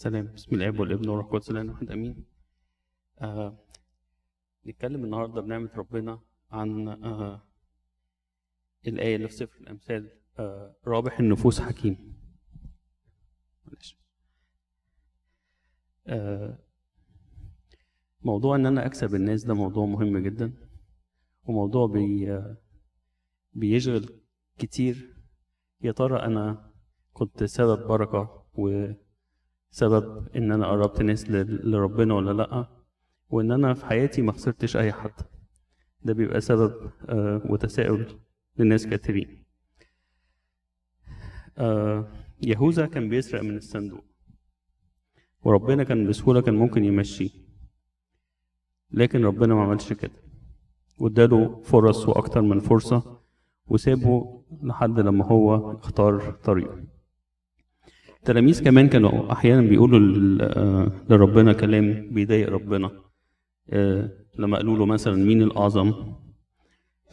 سلام. بسم الاب والابن والروح القدس الان واحد امين آه نتكلم النهارده بنعمة ربنا عن آه الآية اللي في سفر الأمثال. آه رابح النفوس حكيم. آه موضوع إن أنا أكسب الناس ده موضوع مهم جدا وموضوع بي آه بيشغل كتير. يا ترى أنا كنت سبب بركة وسبب إن أنا قربت ناس لربنا ولا لأ وإن أنا في حياتي ما خسرتش أي حد. ده بيبقى سبب آه، وتساؤل لناس كثيرين آه، يهوذا كان بيسرق من الصندوق. وربنا كان بسهولة كان ممكن يمشيه. لكن ربنا ما عملش كده. واداله فرص وأكتر من فرصة وسابه لحد لما هو اختار طريقه. التلاميذ كمان كانوا أحيانا بيقولوا آه، لربنا كلام بيضايق ربنا. آه، لما قالوا له مثلا مين الأعظم؟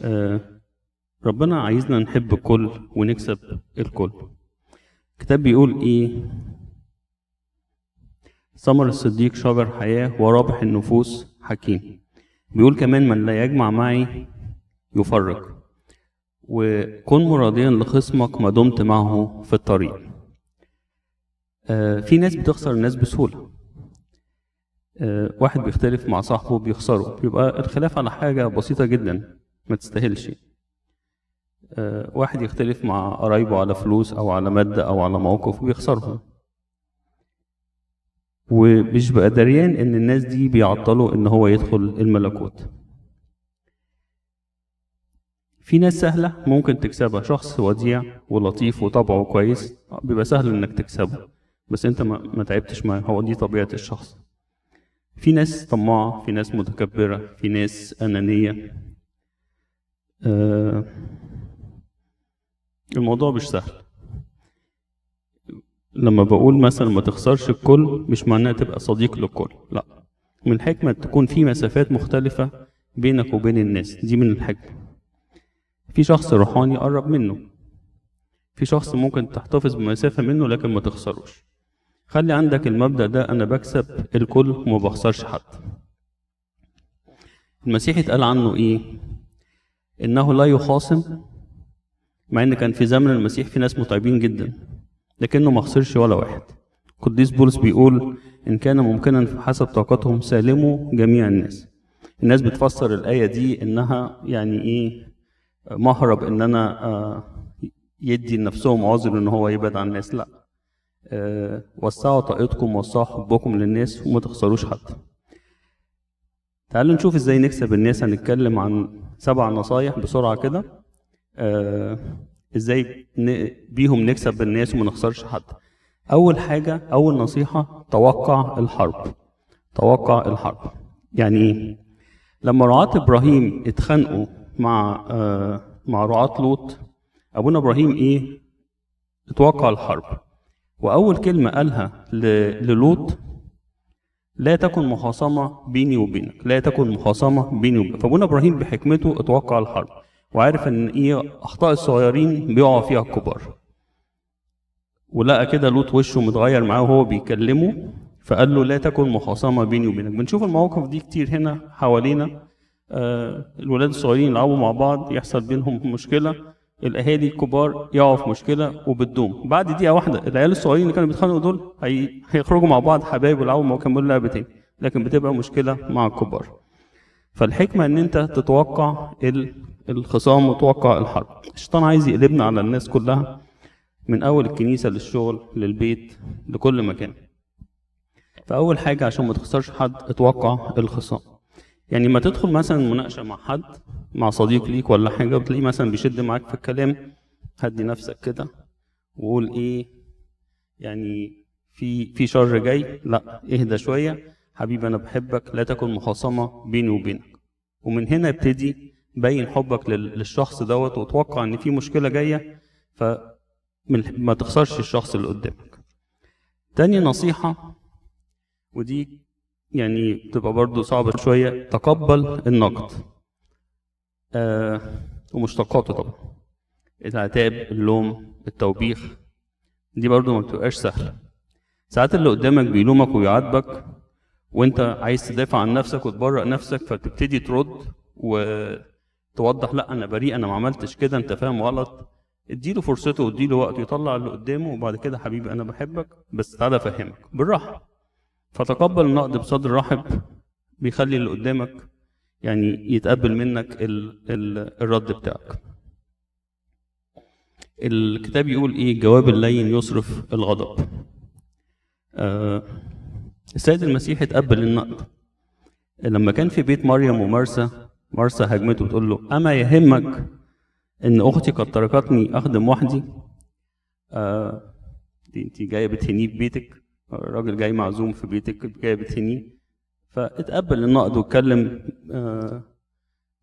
آه، ربنا عايزنا نحب الكل ونكسب الكل. الكتاب بيقول إيه؟ ثمر الصديق شجر حياة ورابح النفوس حكيم. بيقول كمان من لا يجمع معي يفرق. وكن مراديا لخصمك ما دمت معه في الطريق. في ناس بتخسر الناس بسهولة. آه، واحد بيختلف مع صاحبه بيخسره. بيبقى الخلاف على حاجة بسيطة جدا ما تستاهلش. آه، واحد يختلف مع قرايبه على فلوس أو على مادة أو على موقف بيخسرهم ومش بقى دريان إن الناس دي بيعطلوا إن هو يدخل الملكوت. في ناس سهلة ممكن تكسبها. شخص وديع ولطيف وطبعه كويس بيبقى سهل إنك تكسبه. بس أنت ما, ما تعبتش معاه. هو دي طبيعة الشخص. في ناس طماعة في ناس متكبرة في ناس أنانية. آه، الموضوع مش سهل. لما بقول مثلا ما تخسرش الكل مش معناه تبقى صديق للكل. لا. من الحكمة تكون في مسافات مختلفة بينك وبين الناس. دي من الحكمة. في شخص روحاني قرب منه. في شخص ممكن تحتفظ بمسافة منه لكن ما تخسروش. خلي عندك المبدأ ده أنا بكسب الكل وما بخسرش حد. المسيح اتقال عنه إيه؟ إنه لا يخاصم مع إن كان في زمن المسيح في ناس متعبين جدا لكنه ما خسرش ولا واحد. قديس بولس بيقول إن كان ممكنا حسب طاقتهم سالموا جميع الناس. الناس بتفسر الآية دي إنها يعني إيه؟ مهرب إن أنا آه، يدي لنفسهم عذر إن هو يبعد عن الناس. لأ. وسعوا طاقتكم وسعوا حبكم للناس وما تخسروش حد. تعالوا نشوف إزاي نكسب الناس. هنتكلم عن سبع نصايح بسرعة كده. آه، إزاي بيهم نكسب الناس وما نخسرش حد. أول حاجة أول نصيحة توقع الحرب. توقع الحرب. يعني إيه؟ لما رعاة إبراهيم اتخانقوا مع آه، مع رعاة لوط أبونا إبراهيم إيه؟ أتوقع الحرب. وأول كلمة قالها للوط لا تكن مخاصمة بيني وبينك لا تكن مخاصمة بيني وبينك. فأبونا إبراهيم بحكمته أتوقع الحرب وعارف إن إيه أخطاء الصغيرين بيقعوا فيها الكبار. ولقى كده لوط وشه متغير معاه وهو بيكلمه فقال له لا تكن مخاصمة بيني وبينك. بنشوف المواقف دي كتير هنا حوالينا. آه الولاد الصغيرين يلعبوا مع بعض يحصل بينهم مشكلة. الاهالي الكبار يقعوا في مشكلة وبتدوم. بعد دقيقة واحدة العيال الصغيرين اللي كانوا بيتخانقوا دول هي... هيخرجوا مع بعض حبايب ويلعبوا ويكملوا لعبه تاني لكن بتبقى مشكلة مع الكبار. فالحكمة إن أنت تتوقع ال- الخصام وتوقع الحرب. الشيطان عايز يقلبنا على الناس كلها من أول الكنيسة للشغل للبيت لكل مكان. فأول حاجة عشان ما تخسرش حد أتوقع الخصام. يعني ما تدخل مثلا مناقشة مع حد مع صديق ليك ولا حاجة وتلاقيه مثلا بيشد معاك في الكلام هدي نفسك كده وقول إيه يعني في في شر جاي لأ اهدى شوية حبيبي أنا بحبك لا تكن مخاصمة بيني وبينك. ومن هنا ابتدي بين حبك لل- للشخص دوت وتوقع إن في مشكلة جاية ف ما تخسرش الشخص اللي قدامك. تاني نصيحة ودي يعني بتبقى برضو صعبة شوية. تقبل النقد. آه ومشتقاته طبعا. العتاب اللوم التوبيخ. دي برضو ما بتبقاش سهلة. ساعات اللي قدامك بيلومك ويعاتبك وانت عايز تدافع عن نفسك وتبرأ نفسك فتبتدي ترد وتوضح لا أنا بريء أنا ما عملتش كده أنت فاهم غلط. اديله فرصته واديله وقته يطلع اللي قدامه وبعد كده حبيبي أنا بحبك بس تعالى أفهمك. بالراحة. فتقبل النقد بصدر رحب بيخلي اللي قدامك يعني يتقبل منك ال ال الرد بتاعك. الكتاب يقول إيه؟ الجواب اللين يصرف الغضب. آه السيد المسيح اتقبل النقد. لما كان في بيت مريم ومرسى مرسى هجمته وتقول له أما يهمك إن أختي قد تركتني أخدم وحدي؟ آه دي انت جاية بتهنيه في بيتك. الراجل جاي معزوم في بيتك جاية بتهنيه. فاتقبل النقد واتكلم آه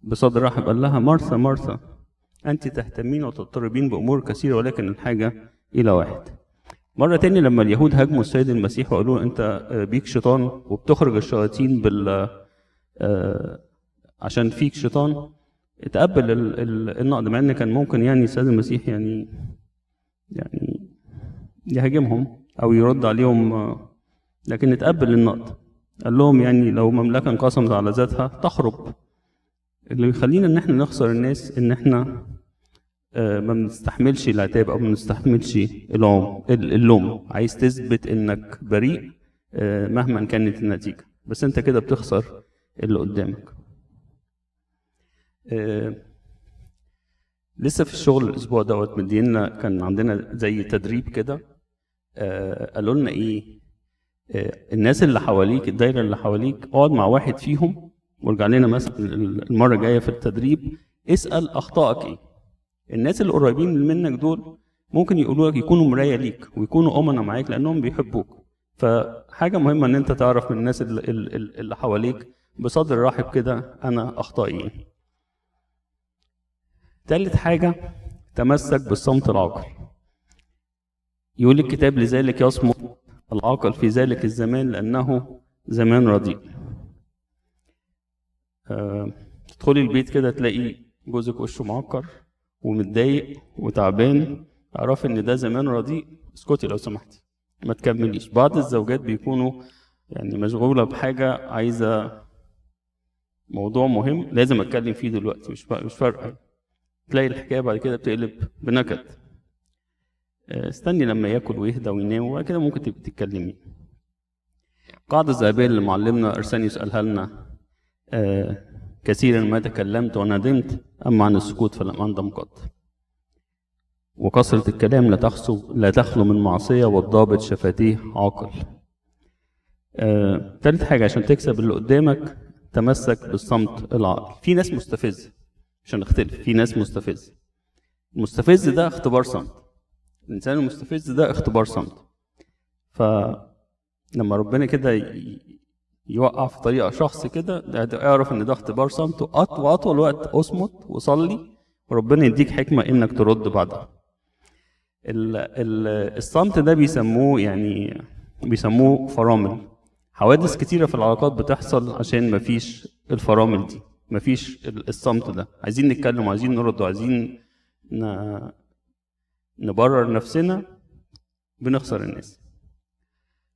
بصدر رحب. قال لها مرثا مرثا أنت تهتمين وتضطربين بأمور كثيرة ولكن الحاجة إلى واحد. مرة تاني لما اليهود هاجموا السيد المسيح وقالوا له أنت بيك شيطان وبتخرج الشياطين بال آه عشان فيك شيطان. اتقبل ال- ال- النقد مع إن كان ممكن يعني السيد المسيح يعني يعني يهاجمهم. أو يرد عليهم آه، لكن اتقبل النقد. قال لهم يعني لو مملكة انقسمت على ذاتها تخرب. اللي بيخلينا إن إحنا نخسر الناس إن إحنا آه، ما بنستحملش العتاب أو ما بنستحملش اللوم. عايز تثبت إنك بريء آه، مهما كانت النتيجة. بس أنت كده بتخسر اللي قدامك. لسه في الشغل الأسبوع دوت مدينا كان عندنا زي تدريب كده. قالوا لنا إيه؟ آه، الناس اللي حواليك الدايرة اللي حواليك اقعد مع واحد فيهم وارجع لنا مثلا المرة الجاية في التدريب اسأل أخطائك إيه؟ الناس اللي قريبين منك دول ممكن يقولوا لك يكونوا مراية ليك ويكونوا امنا معاك لأنهم بيحبوك. فحاجة مهمة إن أنت تعرف من الناس اللي, اللي حواليك بصدر رحب كده أنا اخطائي إيه؟ تالت حاجة تمسك بالصمت العاقل. يقول الكتاب لذلك يصمت العاقل في ذلك الزمان لأنه زمان رديء. آه، تدخلي البيت كده تلاقي جوزك وشه معكر ومتضايق وتعبان. اعرفي إن ده زمان رديء. اسكتي لو سمحتي ما تكمليش. بعض الزوجات بيكونوا يعني مشغولة بحاجة عايزة موضوع مهم لازم أتكلم فيه دلوقتي مش مش فارقة. تلاقي الحكاية بعد كده بتقلب بنكد. استني لما ياكل ويهدى وينام وبعد كده ممكن تبقي تتكلمي. قاعدة الذهبية اللي معلمنا أرسانيوس قالها لنا آه، كثيرا ما تكلمت وندمت أما عن السكوت فلم أندم قط. وكثرة الكلام لا تخلو لا تخلو من معصية والضابط شفتيه عاقل. آه، تالت حاجة عشان تكسب اللي قدامك تمسك بالصمت العاقل. في ناس مستفزة عشان نختلف في ناس مستفزة المستفز ده اختبار صمت. الإنسان المستفز ده اختبار صمت. فلما ربنا كده يوقع في طريقة شخص كده ده اعرف إن ده اختبار صمت وأط- وأطول وقت أصمت وصلي وربنا يديك حكمة إنك ترد بعدها. ال- ال- الصمت ده بيسموه يعني بيسموه فرامل. حوادث كتيرة في العلاقات بتحصل عشان مفيش الفرامل دي مفيش ال- الصمت ده. عايزين نتكلم وعايزين نرد وعايزين نبرر نفسنا بنخسر الناس.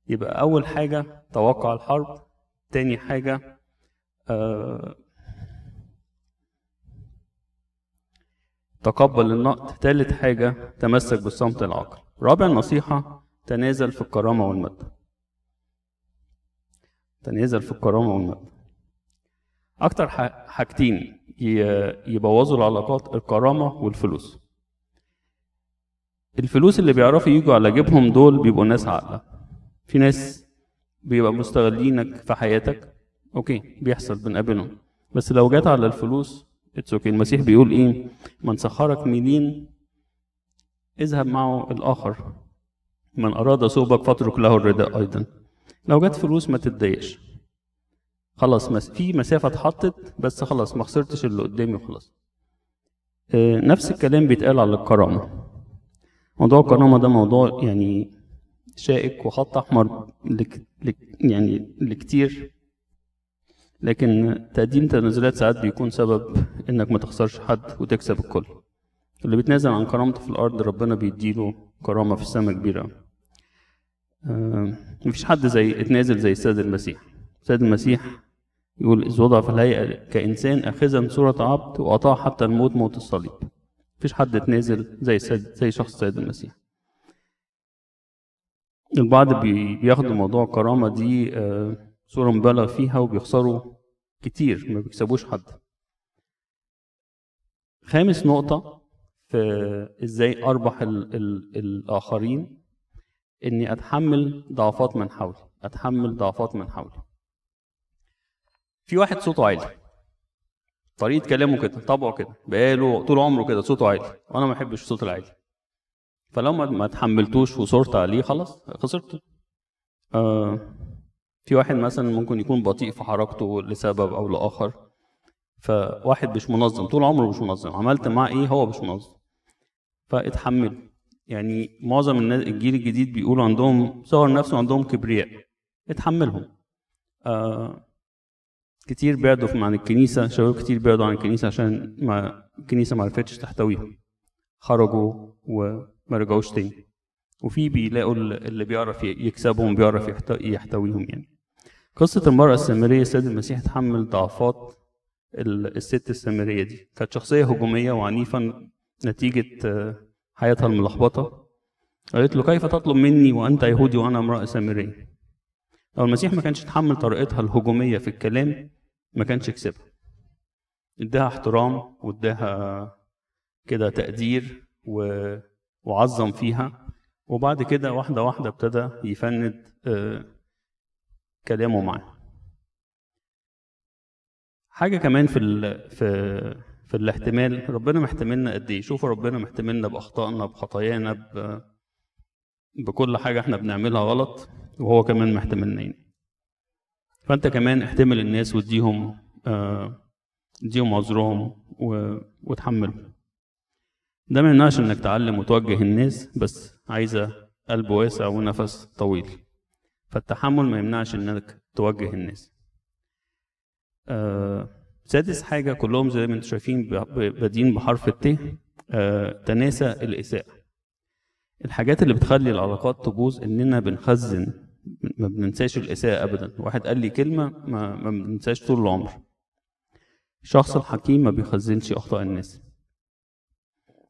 يبقى أول حاجة توقع الحرب تاني حاجة آه تقبل النقد تالت حاجة تمسك بالصمت العاقل رابع نصيحة تنازل في الكرامة والمادة. تنازل في الكرامة والمادة. أكتر حاجتين يبوظوا العلاقات الكرامة والفلوس. الفلوس اللي بيعرفوا يجوا على جيبهم دول بيبقوا ناس عاقلة. في ناس بيبقى مستغلينك في حياتك. okay بيحصل بنقابلهم. بس لو جت على الفلوس it's okay المسيح بيقول إيه؟ من سخرك ميلين اذهب معه الآخر. من أراد ثوبك فاترك له الرداء أيضا. لو جت فلوس ما تتضايقش. خلاص في مسافة اتحطت بس خلاص ما خسرتش اللي قدامي وخلاص. آه، نفس الكلام بيتقال على الكرامه موضوع الكرامه ده موضوع يعني شائك وخط أحمر لك لك يعني لكتير. لكن تقديم تنازلات ساعات بيكون سبب إنك ما تخسرش حد وتكسب الكل. اللي بيتنازل عن كرامته في الأرض ربنا بيديله كرامة في السماء كبيرة. آه، مفيش حد زي اتنازل زي السيد المسيح. السيد المسيح يقول إذ وضع في الهيئة كإنسان أخذا صورة عبد وأطاع حتى الموت موت الصليب. مفيش حد اتنازل زي السيد زي شخص السيد المسيح. البعض بي- بياخدوا موضوع الكرامة دي آه، صورة مبالغ فيها وبيخسروا كتير ما بيكسبوش حد. خامس نقطة. في إزاي أربح ال ال الآخرين إني أتحمل ضعفات من حولي. أتحمل ضعفات من حولي. في واحد صوته عالي. طريقة كلامه كده طبعه كده بقاله طول عمره كده صوته عالي وأنا ما بحبش الصوت العالي. فلو ما ما تحملتوش وصرت عليه خلاص خسرت آه في واحد مثلا ممكن يكون بطيء في حركته لسبب أو لآخر فواحد مش منظم طول عمره مش منظم عملت معاه إيه؟ هو مش منظم. فاتحمل. يعني معظم الناس الجيل الجديد بيقولوا عندهم صور نفسه عندهم كبرياء. اتحملهم. آه كتير بعدوا عن الكنيسة شباب كتير بعدوا عن الكنيسة عشان ما الكنيسة ما عرفتش تحتويهم خرجوا وما رجعوش تاني. وفي بيلاقوا ال- اللي بيعرف يكسبهم بيعرف يحت- يحتويهم يعني. قصة المرأة السامرية السيد المسيح تحمل ضعفات ال- الست السامرية دي. كانت شخصية هجومية وعنيفة نتيجة آه، حياتها الملخبطة. قالت له كيف تطلب مني وأنت يهودي وأنا امرأة سامرية؟ لو المسيح ما كانش تحمل طريقتها الهجومية في الكلام ما كانش كسبها اداها احترام واداها كده تقدير و... وعظم فيها. وبعد كده واحدة واحدة ابتدى يفند آه، كلامه معاه. حاجة كمان في ال... في في الاحتمال ربنا محتملنا قد إيه؟ شوفوا ربنا محتملنا بأخطائنا بخطايانا ب... بكل حاجة إحنا بنعملها غلط وهو كمان محتملنا يعني. فأنت كمان احتمل الناس واديهم آه، اديهم عذرهم و... وتحملهم. ده ما يمنعش إنك تعلم وتوجه الناس بس عايزة قلب واسع ونفس طويل. فالتحمل ما يمنعش إنك توجه الناس. آه سادس حاجة كلهم زي ما أنتم شايفين بادين بحرف الت آه تناسى الإساءة. الحاجات اللي بتخلي العلاقات تبوظ إننا بنخزن ما بننساش الإساءة أبدا. واحد قال لي كلمة ما, ما بننساش طول العمر. الشخص الحكيم ما بيخزنش أخطاء الناس.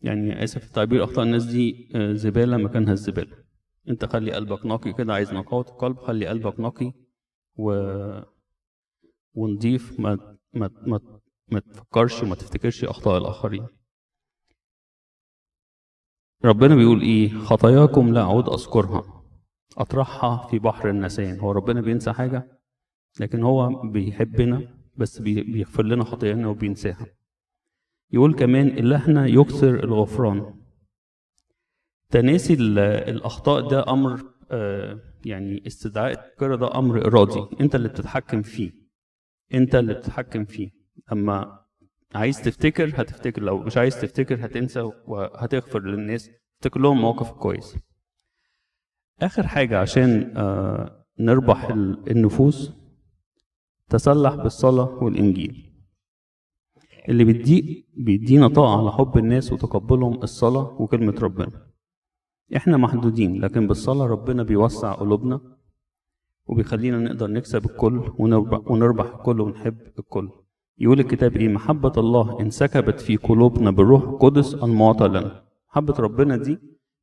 يعني آسف التعبير أخطاء الناس دي آه، زبالة مكانها الزبالة. أنت خلي قلبك نقي كده عايز نقاوة القلب خلي قلبك نقي و... ونضيف. ما ما ما ما تفكرش وما تفتكرش أخطاء الآخرين. ربنا بيقول إيه؟ خطاياكم لا أعود أذكرها. أطرحها في بحر النسيان. هو ربنا بينسى حاجة لكن هو بيحبنا بس بي- بيغفر لنا خطايانا وبينساها. يقول كمان إلهنا يكثر الغفران. تناسي ال- الأخطاء ده أمر آه، يعني استدعاء الذكر ده أمر إرادي. أنت اللي بتتحكم فيه. أنت اللي بتتحكم فيه. أما عايز تفتكر هتفتكر لو مش عايز تفتكر هتنسى وهتغفر للناس. تفتكر لهم مواقف كويس آخر حاجة عشان آه، نربح ال- النفوس تسلح بالصلاة والإنجيل. اللي بيدي بيدينا طاقة على حب الناس وتقبلهم الصلاة وكلمة ربنا. إحنا محدودين لكن بالصلاة ربنا بيوسع قلوبنا وبيخلينا نقدر نكسب الكل ونربح الكل ونحب الكل. يقول الكتاب إيه؟ محبة الله انسكبت في قلوبنا بالروح القدس المعطى لنا. محبة ربنا دي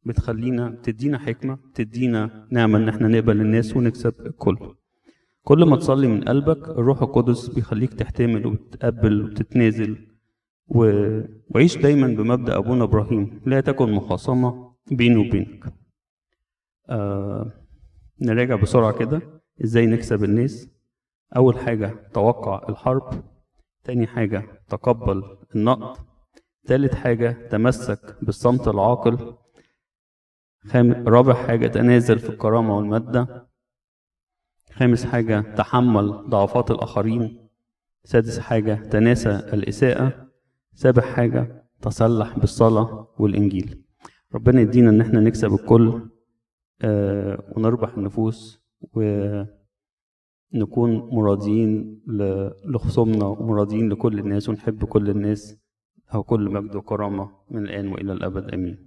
بتخلينا تدينا حكمة تدينا نعمة إن إحنا نقبل الناس ونكسب الكل. كل ما تصلي من قلبك الروح القدس بيخليك تحتمل وتتقبل وتتنازل. و... وعيش دايما بمبدأ أبونا إبراهيم لا تكن مخاصمة بيني وبينك. آه... نراجع بسرعة كده إزاي نكسب الناس. أول حاجة توقع الحرب. تاني حاجة تقبل النقد. تالت حاجة تمسك بالصمت العاقل. رابع حاجة تنازل في الكرامة والمادة. خامس حاجة تحمل ضعفات الآخرين. سادس حاجة تناسى الإساءة. سابع حاجة تسلح بالصلاة والإنجيل. ربنا يدينا إن إحنا نكسب الكل آه ونربح النفوس ونكون مرادين لخصومنا ومرادين لكل الناس ونحب كل الناس أو كل مجد وكرامة من الآن وإلى الأبد. آمين.